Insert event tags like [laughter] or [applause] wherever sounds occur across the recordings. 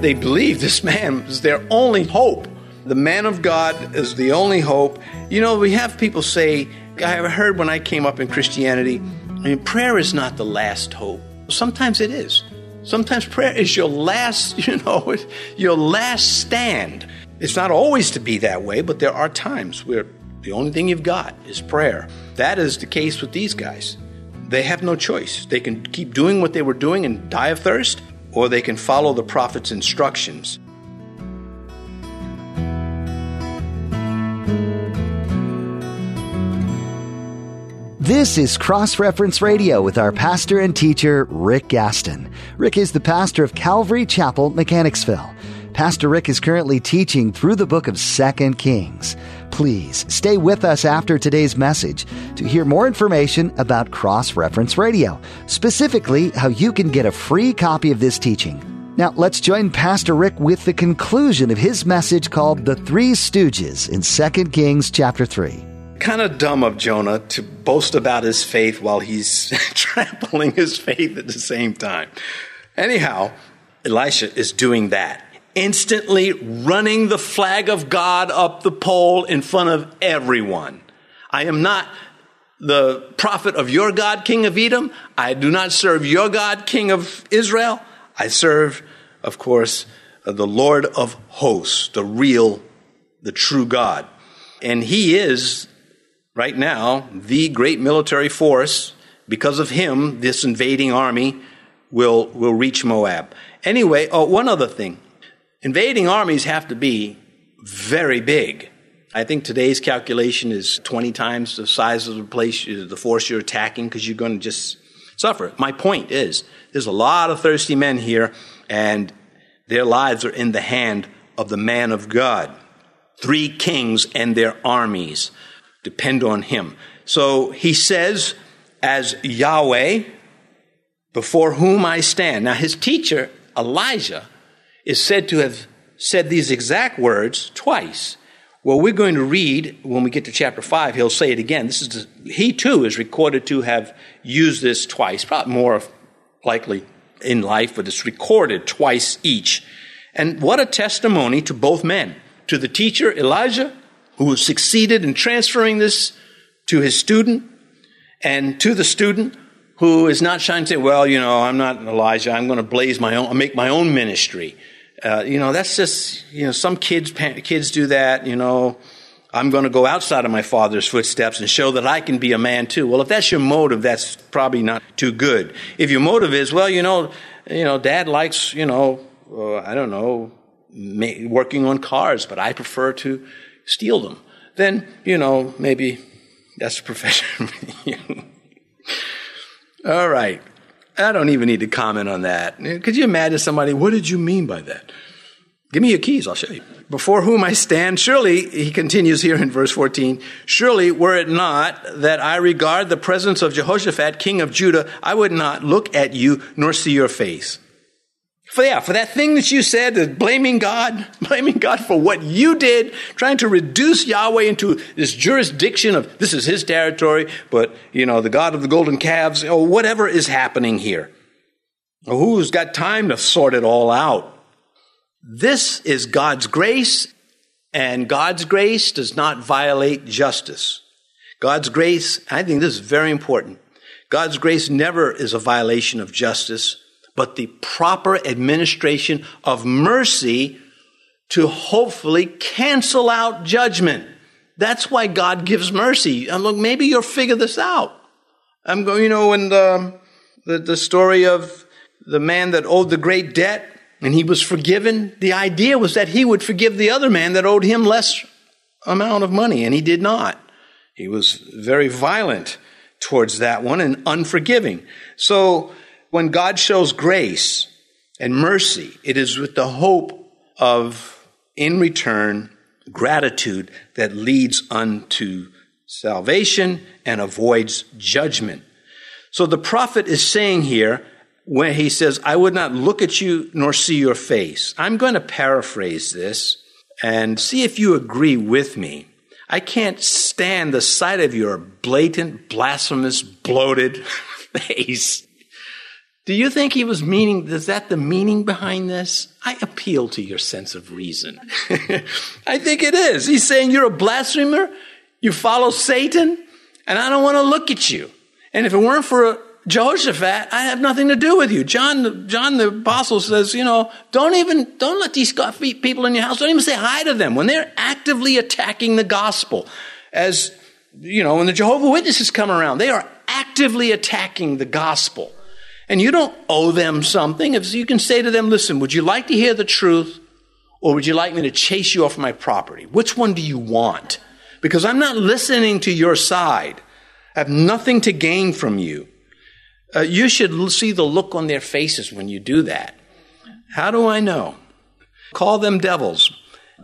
They believe this man is their only hope. The man of God is the only hope. You know, we have people say, I heard when I came up in Christianity, I mean, prayer is not the last hope. Sometimes it is. Sometimes prayer is your last, [laughs] you know, your last stand. It's not always to be that way, but there are times where the only thing you've got is prayer. That is the case with these guys. They have no choice. They can keep doing what they were doing and die of thirst, or they can follow the prophet's instructions. This is Cross Reference Radio with our pastor and teacher, Rick Gaston. Rick is the pastor of Calvary Chapel, Mechanicsville. Pastor Rick is currently teaching through the book of Second Kings. Please stay with us after today's message to hear more information about Cross Reference Radio, specifically how you can get a free copy of this teaching. Now, let's join Pastor Rick with the conclusion of his message called The Three Stooges in 2 Kings chapter 3 kind of dumb of Jonah to boast about his faith while he's [laughs] trampling his faith at the same time. Anyhow, Elisha is doing that. Instantly running the flag of God up the pole in front of everyone. I am not the prophet of your God, King of Edom. I do not serve your God, King of Israel. I serve, of course, uh, the Lord of hosts, the real, the true God. And he is right now, the great military force, because of him, this invading army will, will reach Moab. Anyway, oh, one other thing. Invading armies have to be very big. I think today's calculation is 20 times the size of the place, uh, the force you're attacking, because you're going to just suffer. My point is, there's a lot of thirsty men here, and their lives are in the hand of the man of God. Three kings and their armies depend on him. So he says, as Yahweh, before whom I stand. Now, his teacher, Elijah, is said to have said these exact words twice. Well, we're going to read when we get to chapter 5, he'll say it again. This is he too is recorded to have used this twice, probably more likely in life, but it's recorded twice each. And what a testimony to both men, to the teacher Elijah who succeeded in transferring this to his student and to the student who is not trying to say, well, you know, I'm not Elijah. I'm going to blaze my own, make my own ministry. Uh, you know, that's just, you know, some kids, kids do that, you know. I'm going to go outside of my father's footsteps and show that I can be a man too. Well, if that's your motive, that's probably not too good. If your motive is, well, you know, you know, dad likes, you know, uh, I don't know, working on cars, but I prefer to steal them, then, you know, maybe that's a profession [laughs] All right. I don't even need to comment on that. Could you imagine somebody, what did you mean by that? Give me your keys, I'll show you. Before whom I stand, surely, he continues here in verse 14, surely were it not that I regard the presence of Jehoshaphat, king of Judah, I would not look at you nor see your face. For yeah, for that thing that you said, blaming God, [laughs] blaming God for what you did, trying to reduce Yahweh into this jurisdiction of this is his territory, but you know, the God of the golden calves, or whatever is happening here. Who's got time to sort it all out? This is God's grace, and God's grace does not violate justice. God's grace, I think this is very important. God's grace never is a violation of justice but the proper administration of mercy to hopefully cancel out judgment. That's why God gives mercy. And look, maybe you'll figure this out. I'm going, you know, in the, um, the, the story of the man that owed the great debt and he was forgiven, the idea was that he would forgive the other man that owed him less amount of money, and he did not. He was very violent towards that one and unforgiving. So when God shows grace and mercy, it is with the hope of, in return, gratitude that leads unto salvation and avoids judgment. So the prophet is saying here, when he says, I would not look at you nor see your face. I'm going to paraphrase this and see if you agree with me. I can't stand the sight of your blatant, blasphemous, bloated [laughs] face. Do you think he was meaning, is that the meaning behind this? I appeal to your sense of reason. [laughs] I think it is. He's saying you're a blasphemer, you follow Satan, and I don't want to look at you. And if it weren't for uh, Jehoshaphat, I have nothing to do with you. John, John the apostle says, you know, don't even, don't let these people in your house, don't even say hi to them when they're actively attacking the gospel. As, you know, when the Jehovah Witnesses come around, they are actively attacking the gospel. And you don't owe them something. If you can say to them, listen, would you like to hear the truth or would you like me to chase you off my property? Which one do you want? Because I'm not listening to your side. I have nothing to gain from you. Uh, you should see the look on their faces when you do that. How do I know? Call them devils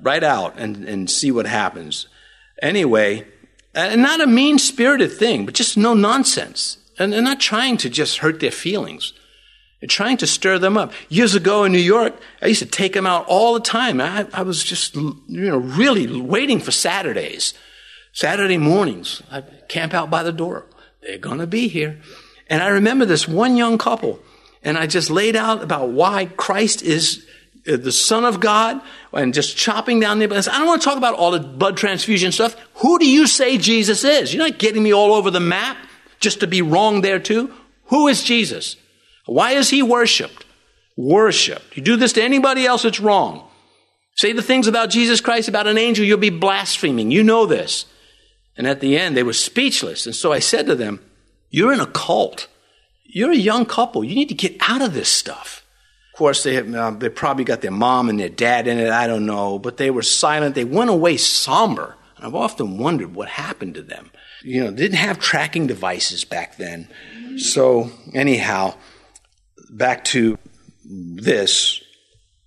right out and, and see what happens. Anyway, and not a mean spirited thing, but just no nonsense. And they're not trying to just hurt their feelings. They're trying to stir them up. Years ago in New York, I used to take them out all the time. I, I was just, you know, really waiting for Saturdays. Saturday mornings, I'd camp out by the door. They're going to be here. And I remember this one young couple, and I just laid out about why Christ is uh, the Son of God and just chopping down the. I don't want to talk about all the blood transfusion stuff. Who do you say Jesus is? You're not getting me all over the map just to be wrong there too? Who is Jesus? Why is he worshiped? Worshiped. You do this to anybody else, it's wrong. Say the things about Jesus Christ, about an angel, you'll be blaspheming. You know this. And at the end, they were speechless. And so I said to them, You're in a cult. You're a young couple. You need to get out of this stuff. Of course, they, uh, they probably got their mom and their dad in it. I don't know. But they were silent. They went away somber. And I've often wondered what happened to them you know, didn't have tracking devices back then. So, anyhow, back to this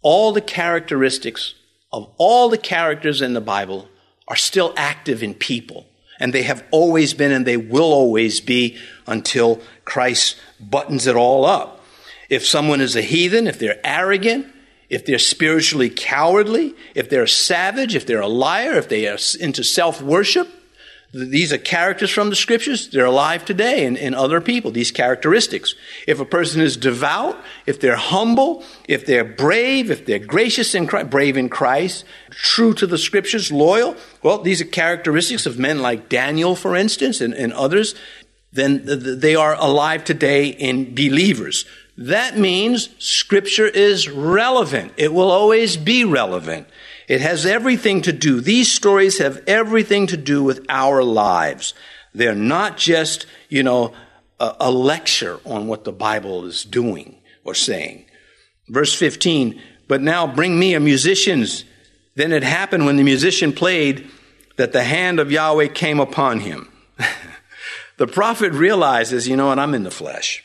all the characteristics of all the characters in the Bible are still active in people. And they have always been and they will always be until Christ buttons it all up. If someone is a heathen, if they're arrogant, if they're spiritually cowardly, if they're savage, if they're a liar, if they are into self worship, these are characters from the scriptures. They're alive today in, in other people, these characteristics. If a person is devout, if they're humble, if they're brave, if they're gracious in Christ, brave in Christ, true to the scriptures, loyal, well, these are characteristics of men like Daniel, for instance, and, and others. Then they are alive today in believers. That means scripture is relevant. It will always be relevant. It has everything to do, these stories have everything to do with our lives. They're not just, you know, a, a lecture on what the Bible is doing or saying. Verse 15, but now bring me a musician's. Then it happened when the musician played that the hand of Yahweh came upon him. [laughs] the prophet realizes, you know what, I'm in the flesh.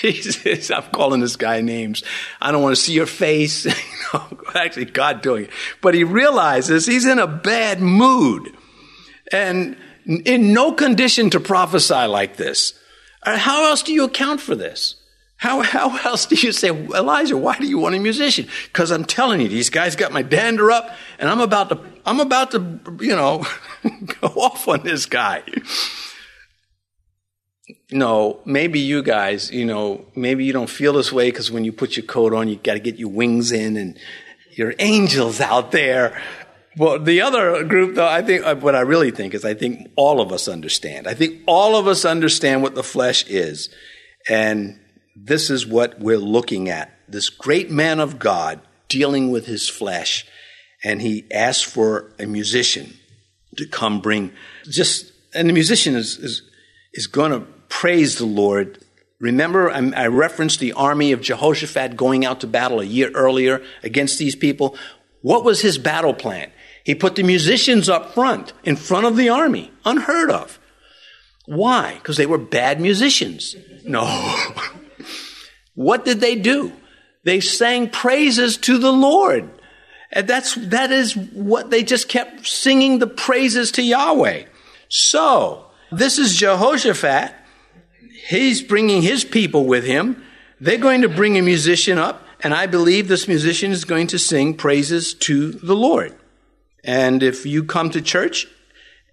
He says, I'm calling this guy names. I don't want to see your face. [laughs] actually, God doing it. But he realizes he's in a bad mood and in no condition to prophesy like this. Uh, how else do you account for this? How, how [laughs] else do you say, Elijah, why do you want a musician? Because I'm telling you, these guys got my dander up and I'm about to, I'm about to, you know, [laughs] go off on this guy no, maybe you guys, you know, maybe you don't feel this way because when you put your coat on, you got to get your wings in and your angels out there. Well, the other group, though, I think uh, what I really think is I think all of us understand. I think all of us understand what the flesh is. And this is what we're looking at. This great man of God dealing with his flesh. And he asked for a musician to come bring just, and the musician is, is, is going to praise the Lord. Remember, I referenced the army of Jehoshaphat going out to battle a year earlier against these people. What was his battle plan? He put the musicians up front, in front of the army. Unheard of. Why? Because they were bad musicians. No. [laughs] what did they do? They sang praises to the Lord. And that's, that is what they just kept singing the praises to Yahweh. So, this is Jehoshaphat He's bringing his people with him. They're going to bring a musician up, and I believe this musician is going to sing praises to the Lord. And if you come to church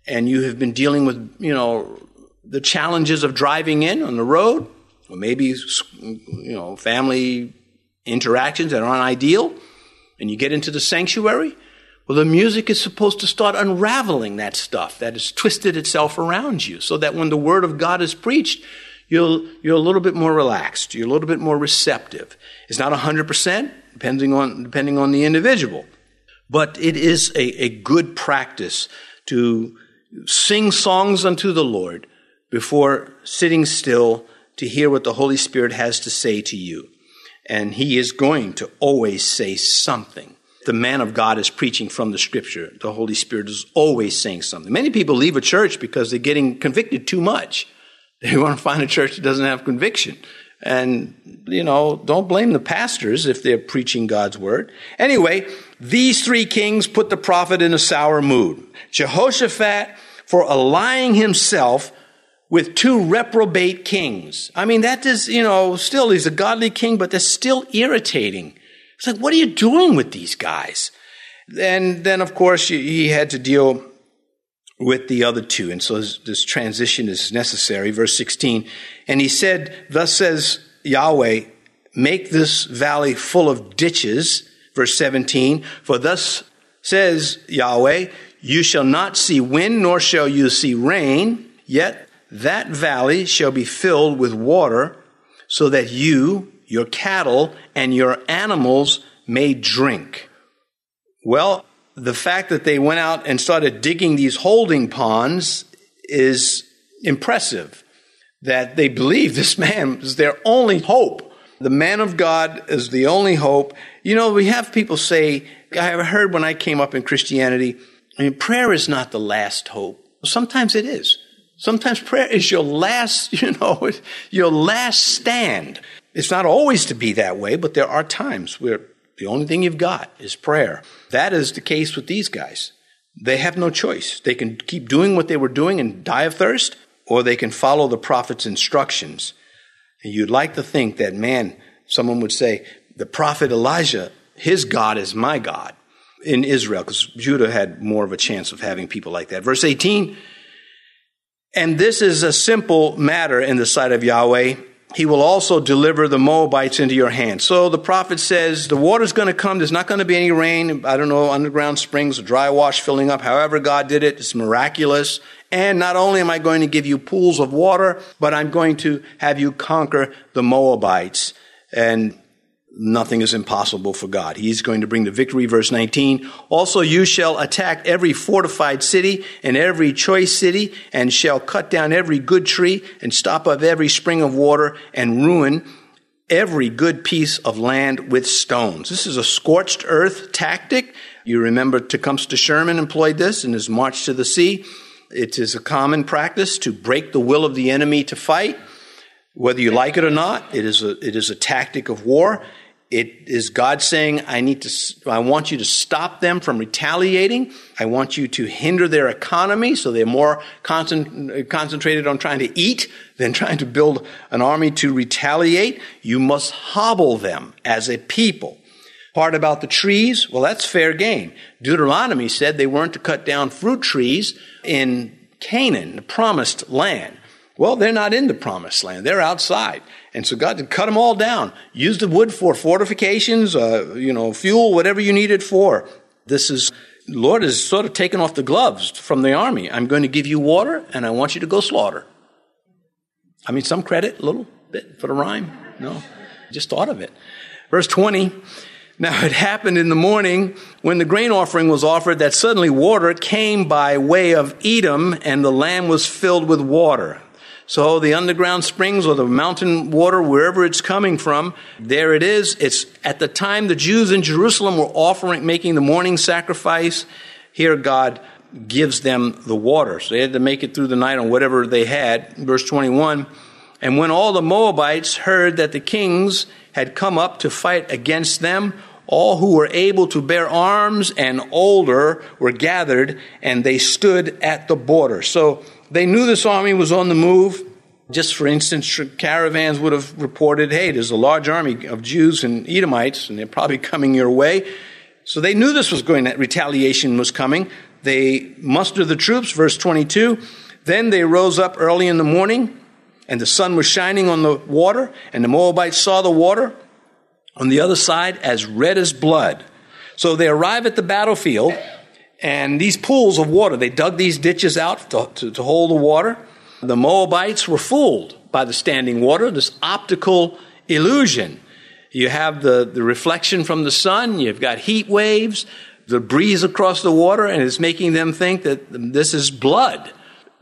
and you have been dealing with, you know, the challenges of driving in on the road, or maybe you know family interactions that aren't ideal, and you get into the sanctuary. Well, the music is supposed to start unraveling that stuff that has twisted itself around you, so that when the word of God is preached, you'll, you're a little bit more relaxed. You're a little bit more receptive. It's not 100%, depending on, depending on the individual. But it is a, a good practice to sing songs unto the Lord before sitting still to hear what the Holy Spirit has to say to you. And He is going to always say something. The man of God is preaching from the scripture. The Holy Spirit is always saying something. Many people leave a church because they're getting convicted too much. They want to find a church that doesn't have conviction. And, you know, don't blame the pastors if they're preaching God's word. Anyway, these three kings put the prophet in a sour mood. Jehoshaphat for allying himself with two reprobate kings. I mean, that is, you know, still he's a godly king, but that's still irritating. It's like, what are you doing with these guys? And then, of course, he had to deal with the other two. And so this transition is necessary. Verse 16. And he said, Thus says Yahweh, make this valley full of ditches. Verse 17. For thus says Yahweh, you shall not see wind, nor shall you see rain, yet that valley shall be filled with water, so that you, your cattle, and your animals may drink. Well, the fact that they went out and started digging these holding ponds is impressive. That they believe this man is their only hope. The man of God is the only hope. You know, we have people say, I have heard when I came up in Christianity, I mean, prayer is not the last hope. Sometimes it is. Sometimes prayer is your last, [laughs] you know, your last stand. It's not always to be that way, but there are times where the only thing you've got is prayer. That is the case with these guys. They have no choice. They can keep doing what they were doing and die of thirst, or they can follow the prophet's instructions. And you'd like to think that, man, someone would say, the prophet Elijah, his God is my God in Israel, because Judah had more of a chance of having people like that. Verse 18, and this is a simple matter in the sight of Yahweh he will also deliver the Moabites into your hand. So the prophet says, the water's going to come. There's not going to be any rain. I don't know, underground springs, dry wash filling up. However God did it, it's miraculous. And not only am I going to give you pools of water, but I'm going to have you conquer the Moabites. And nothing is impossible for God. He's going to bring the victory. Verse 19. Also, you shall attack every fortified city and every choice city and shall cut down every good tree and stop up every spring of water and ruin every good piece of land with stones. This is a scorched earth tactic. You remember Tecumseh Sherman employed this in his march to the sea. It is a common practice to break the will of the enemy to fight. Whether you like it or not, it is a, it is a tactic of war. It is God saying, I need to, I want you to stop them from retaliating. I want you to hinder their economy so they're more concent- concentrated on trying to eat than trying to build an army to retaliate. You must hobble them as a people. Part about the trees, well, that's fair game. Deuteronomy said they weren't to cut down fruit trees in Canaan, the promised land. Well, they're not in the promised land. They're outside. And so God cut them all down. Use the wood for fortifications, uh, you know, fuel, whatever you need it for. This is, Lord is sort of taking off the gloves from the army. I'm going to give you water and I want you to go slaughter. I mean, some credit, a little bit for the rhyme. No, just thought of it. Verse 20. Now it happened in the morning when the grain offering was offered that suddenly water came by way of Edom and the land was filled with water. So the underground springs or the mountain water, wherever it's coming from, there it is. It's at the time the Jews in Jerusalem were offering, making the morning sacrifice. Here God gives them the water. So they had to make it through the night on whatever they had. Verse 21. And when all the Moabites heard that the kings had come up to fight against them, all who were able to bear arms and older were gathered and they stood at the border. So they knew this army was on the move. Just for instance, caravans would have reported, hey, there's a large army of Jews and Edomites, and they're probably coming your way. So they knew this was going, that retaliation was coming. They mustered the troops, verse 22. Then they rose up early in the morning and the sun was shining on the water, and the Moabites saw the water on the other side as red as blood. So they arrive at the battlefield, and these pools of water, they dug these ditches out to, to, to hold the water. The Moabites were fooled by the standing water, this optical illusion. You have the, the reflection from the sun, you've got heat waves, the breeze across the water, and it's making them think that this is blood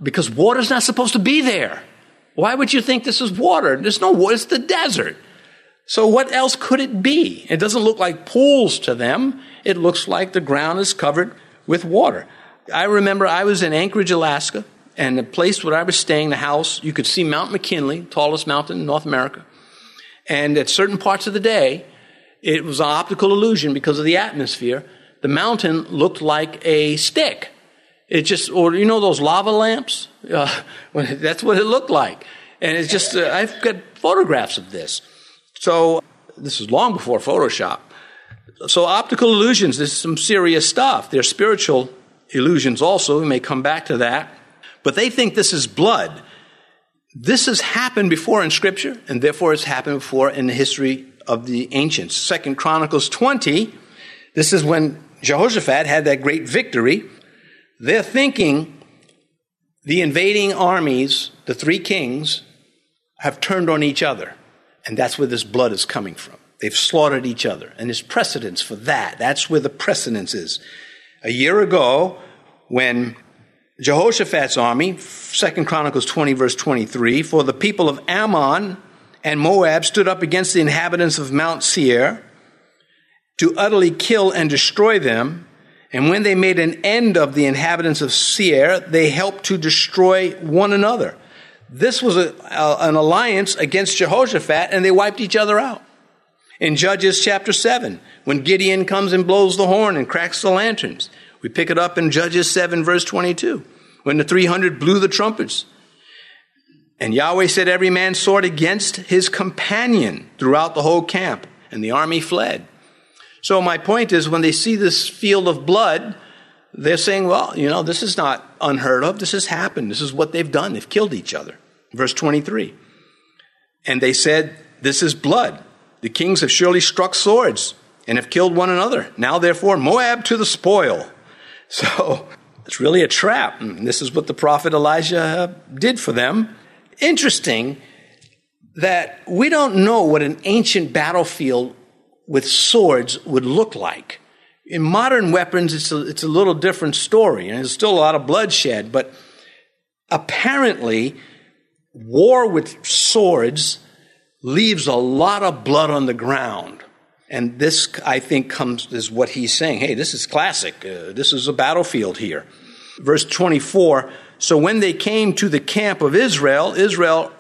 because water's not supposed to be there. Why would you think this is water? There's no water, it's the desert. So what else could it be? It doesn't look like pools to them. It looks like the ground is covered with water. I remember I was in Anchorage, Alaska, and the place where I was staying, the house, you could see Mount McKinley, tallest mountain in North America. And at certain parts of the day, it was an optical illusion because of the atmosphere. The mountain looked like a stick. It just, or you know those lava lamps? Uh, [laughs] that's what it looked like. And it's just, uh, I've got photographs of this. So this is long before Photoshop. So optical illusions, this is some serious stuff. They're spiritual illusions also. We may come back to that. But they think this is blood. This has happened before in Scripture, and therefore it's happened before in the history of the ancients. Second Chronicles 20, this is when Jehoshaphat had that great victory. They're thinking the invading armies, the three kings, have turned on each other. And that's where this blood is coming from. They've slaughtered each other. And there's precedence for that. That's where the precedence is. A year ago, when Jehoshaphat's army, Second Chronicles 20, verse 23, for the people of Ammon and Moab stood up against the inhabitants of Mount Seir to utterly kill and destroy them. And when they made an end of the inhabitants of Seir, they helped to destroy one another. This was a, a, an alliance against Jehoshaphat, and they wiped each other out. In Judges chapter 7, when Gideon comes and blows the horn and cracks the lanterns, we pick it up in Judges 7, verse 22, when the 300 blew the trumpets. And Yahweh said, Every man sword against his companion throughout the whole camp, and the army fled. So, my point is, when they see this field of blood, they're saying, well, you know, this is not unheard of. This has happened. This is what they've done. They've killed each other. Verse 23. And they said, This is blood. The kings have surely struck swords and have killed one another. Now, therefore, Moab to the spoil. [laughs] So it's really a trap. And this is what the prophet Elijah uh, did for them. Interesting that we don't know what an ancient battlefield with swords would look like. In modern weapons, it's a, it's a little different story, and there's still a lot of bloodshed, but apparently, war with swords leaves a lot of blood on the ground. And this, I think, comes is what he's saying. Hey, this is classic. Uh, this is a battlefield here. Verse 24. So when they came to the camp of Israel, Israel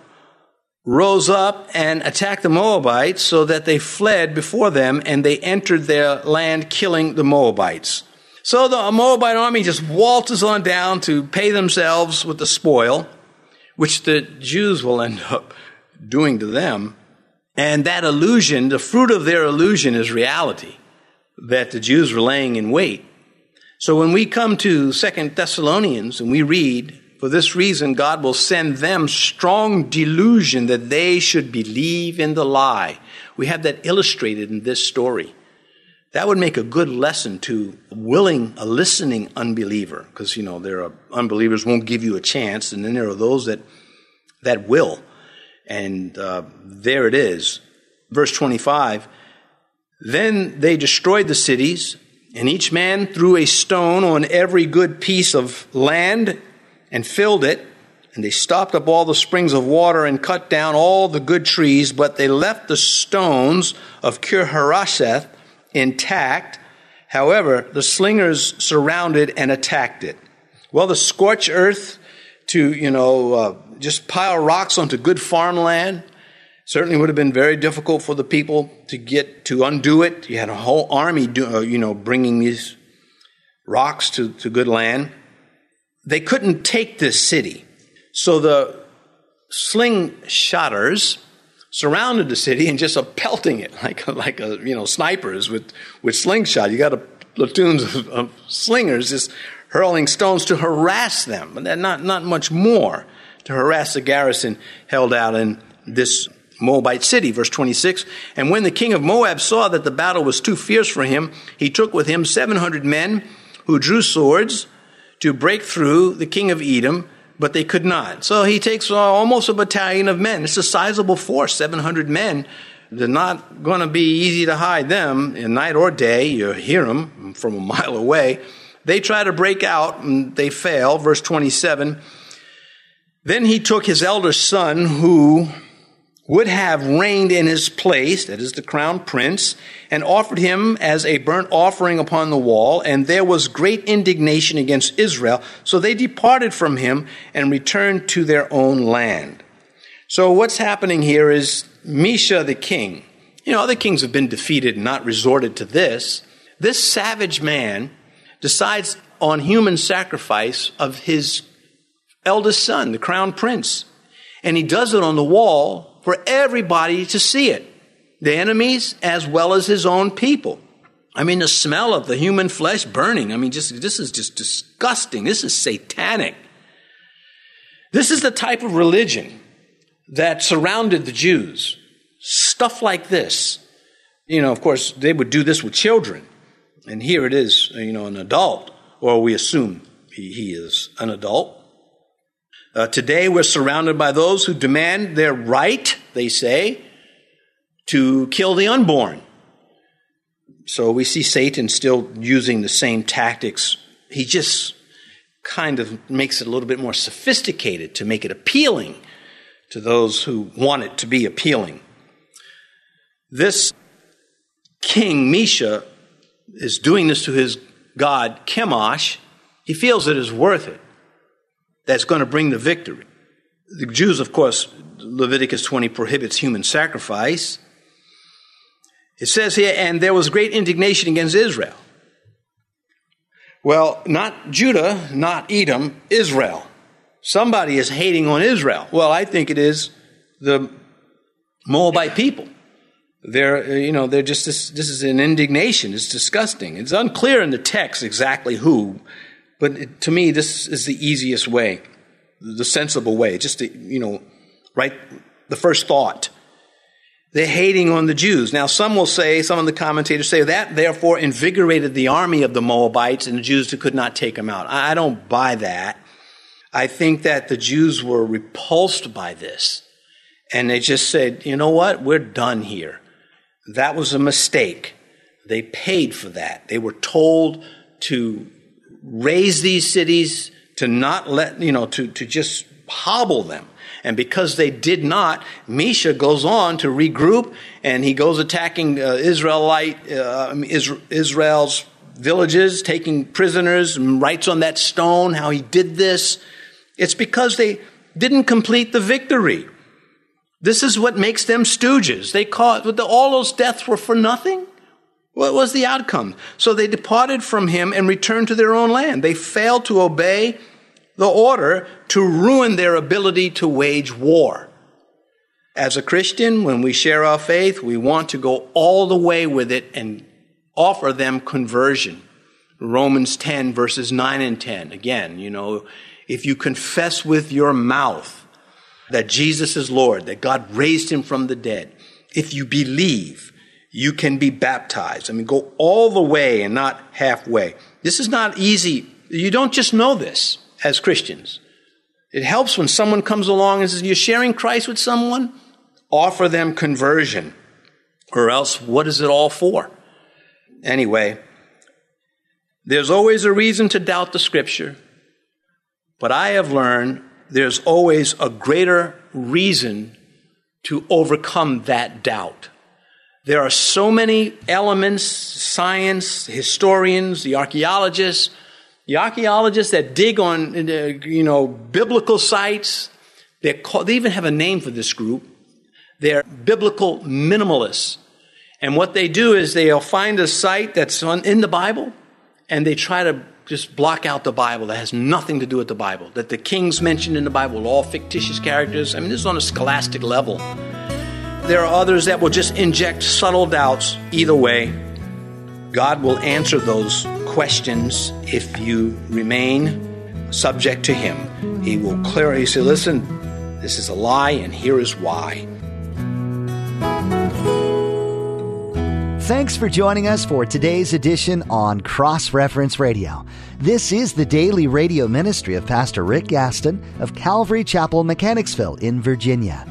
rose up and attacked the Moabites so that they fled before them and they entered their land killing the Moabites. So the Moabite army just waltzes on down to pay themselves with the spoil, which the Jews will end [laughs] up doing to them. And that illusion, the fruit of their illusion is reality that the Jews were laying in wait. So when we come to Second Thessalonians and we read for this reason, God will send them strong delusion that they should believe in the lie. We have that illustrated in this story. That would make a good lesson to willing, a listening unbeliever, because you know there are unbelievers won't give you a chance, and then there are those that that will. And uh, there it is, verse twenty-five. Then they destroyed the cities, and each man threw a stone on every good piece of land and filled it, and they stopped up all the springs of water and cut down all the good trees, but they left the stones of Kir intact. However, the slingers surrounded and attacked it. Well, the scorched earth to, you know, uh, just pile rocks onto good farmland certainly would have been very difficult for the people to get to undo it. You had a whole army, do, uh, you know, bringing these rocks to, to good land they couldn't take this city. So the slingshotters surrounded the city and just are pelting it [laughs] like like a, you know snipers with with slingshot. You got a platoons of, of slingers just hurling stones to harass them, but not not much more to harass the garrison held out in this Moabite city. Verse 26. And when the king of Moab saw that the battle was too fierce for him, he took with him 700 men who drew swords to break through the king of Edom, but they could not. So he takes uh, almost a battalion of men. It's a sizable force, 700 men. They're not going to be easy to hide them in night or day. You hear them from a [laughs] mile away. They try to break out and they fail. Verse 27. Then he took his elder son who would have reigned in his place, that is the crown prince, and offered him as a burnt offering upon the wall, and there was great indignation against Israel. So they departed from him and returned to their own land. So what's happening here is Mesha the king. You know, other kings have been defeated and not resorted to this. This savage man decides on human sacrifice of his eldest son, the crown prince. And he does it on the wall for everybody to see it the enemies as well as his own people. I mean, the smell of the human flesh burning. I mean, just, this is just disgusting. This is satanic. This is the type of religion that surrounded the Jews. Stuff like this. You know, of course, they would do this with children. And here it is, you know, an adult, or we assume he, he is an adult. Uh, today we're surrounded by those who demand their right, they say, to kill the unborn. So we see Satan still using the same tactics. He just kind of makes it a little bit more sophisticated to make it appealing to those who want it to be appealing. This king, Mesha, is doing this to his god, Chemosh. He feels it is worth it that's going to bring the victory. The Jews, of course, Leviticus 20 prohibits human sacrifice. It says here, and there was great indignation against Israel. Well, not Judah, not Edom, Israel. Somebody is hating on Israel. Well, I think it is the Moabite people. They're, you know, they're just, this, this is an indignation. It's disgusting. It's unclear in the text exactly who, but it, to me, this is the easiest way, the sensible way, just to, you know, right, the first thought. They're hating on the Jews. Now, some will say, some of the commentators say that therefore invigorated the army of the Moabites and the Jews who could not take them out. I don't buy that. I think that the Jews were repulsed by this. And they just said, you know what? We're done here. That was a mistake. They paid for that. They were told to raze these cities, to not let, you know, to, to just hobble them. And because they did not, Mesha goes on to regroup and he goes attacking uh, Israelite, uh, Israel's villages, taking prisoners, and writes on that stone how he did this. It's because they didn't complete the victory. This is what makes them stooges. They caused, all those deaths were for nothing. What was the outcome? So they departed from him and returned to their own land. They failed to obey the order to ruin their ability to wage war. As a Christian, when we share our faith, we want to go all the way with it and offer them conversion. Romans 10 verses 9 and 10. Again, you know, if you confess with your mouth that Jesus is Lord, that God raised him from the dead, if you believe you can be baptized. I mean, go all the way and not halfway. This is not easy. You don't just know this as Christians. It helps when someone comes along and says, You're sharing Christ with someone? Offer them conversion. Or else, what is it all for? Anyway, there's always a reason to doubt the scripture, but I have learned there's always a greater reason to overcome that doubt. There are so many elements, science, historians, the archaeologists, the archaeologists that dig on, uh, you know, biblical sites. Called, they even have a name for this group. They're biblical minimalists. And what they do is they'll find a site that's on, in the Bible and they try to just block out the Bible that has nothing to do with the Bible. That the kings mentioned in the Bible are all fictitious characters. I mean, this is on a scholastic level. There are others that will just inject subtle doubts. Either way, God will answer those questions if you remain subject to Him. He will clearly say, listen, this is a lie, and here is why. Thanks for joining us for today's edition on Cross Reference Radio. This is the daily radio ministry of Pastor Rick Gaston of Calvary Chapel, Mechanicsville in Virginia.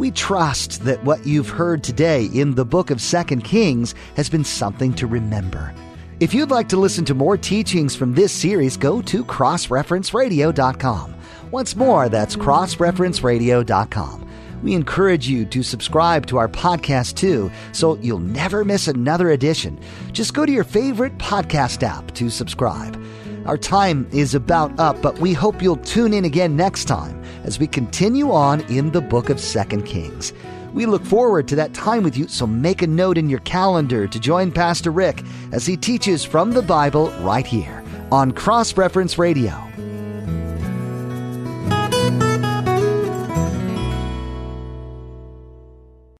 We trust that what you've heard today in the book of Second Kings has been something to remember. If you'd like to listen to more teachings from this series, go to crossreferenceradio.com. Once more, that's crossreferenceradio.com. We encourage you to subscribe to our podcast too, so you'll never miss another edition. Just go to your favorite podcast app to subscribe. Our time is about up, but we hope you'll tune in again next time as we continue on in the book of Second Kings. We look forward to that time with you, so make a note in your calendar to join Pastor Rick as he teaches from the Bible right here on Cross Reference Radio.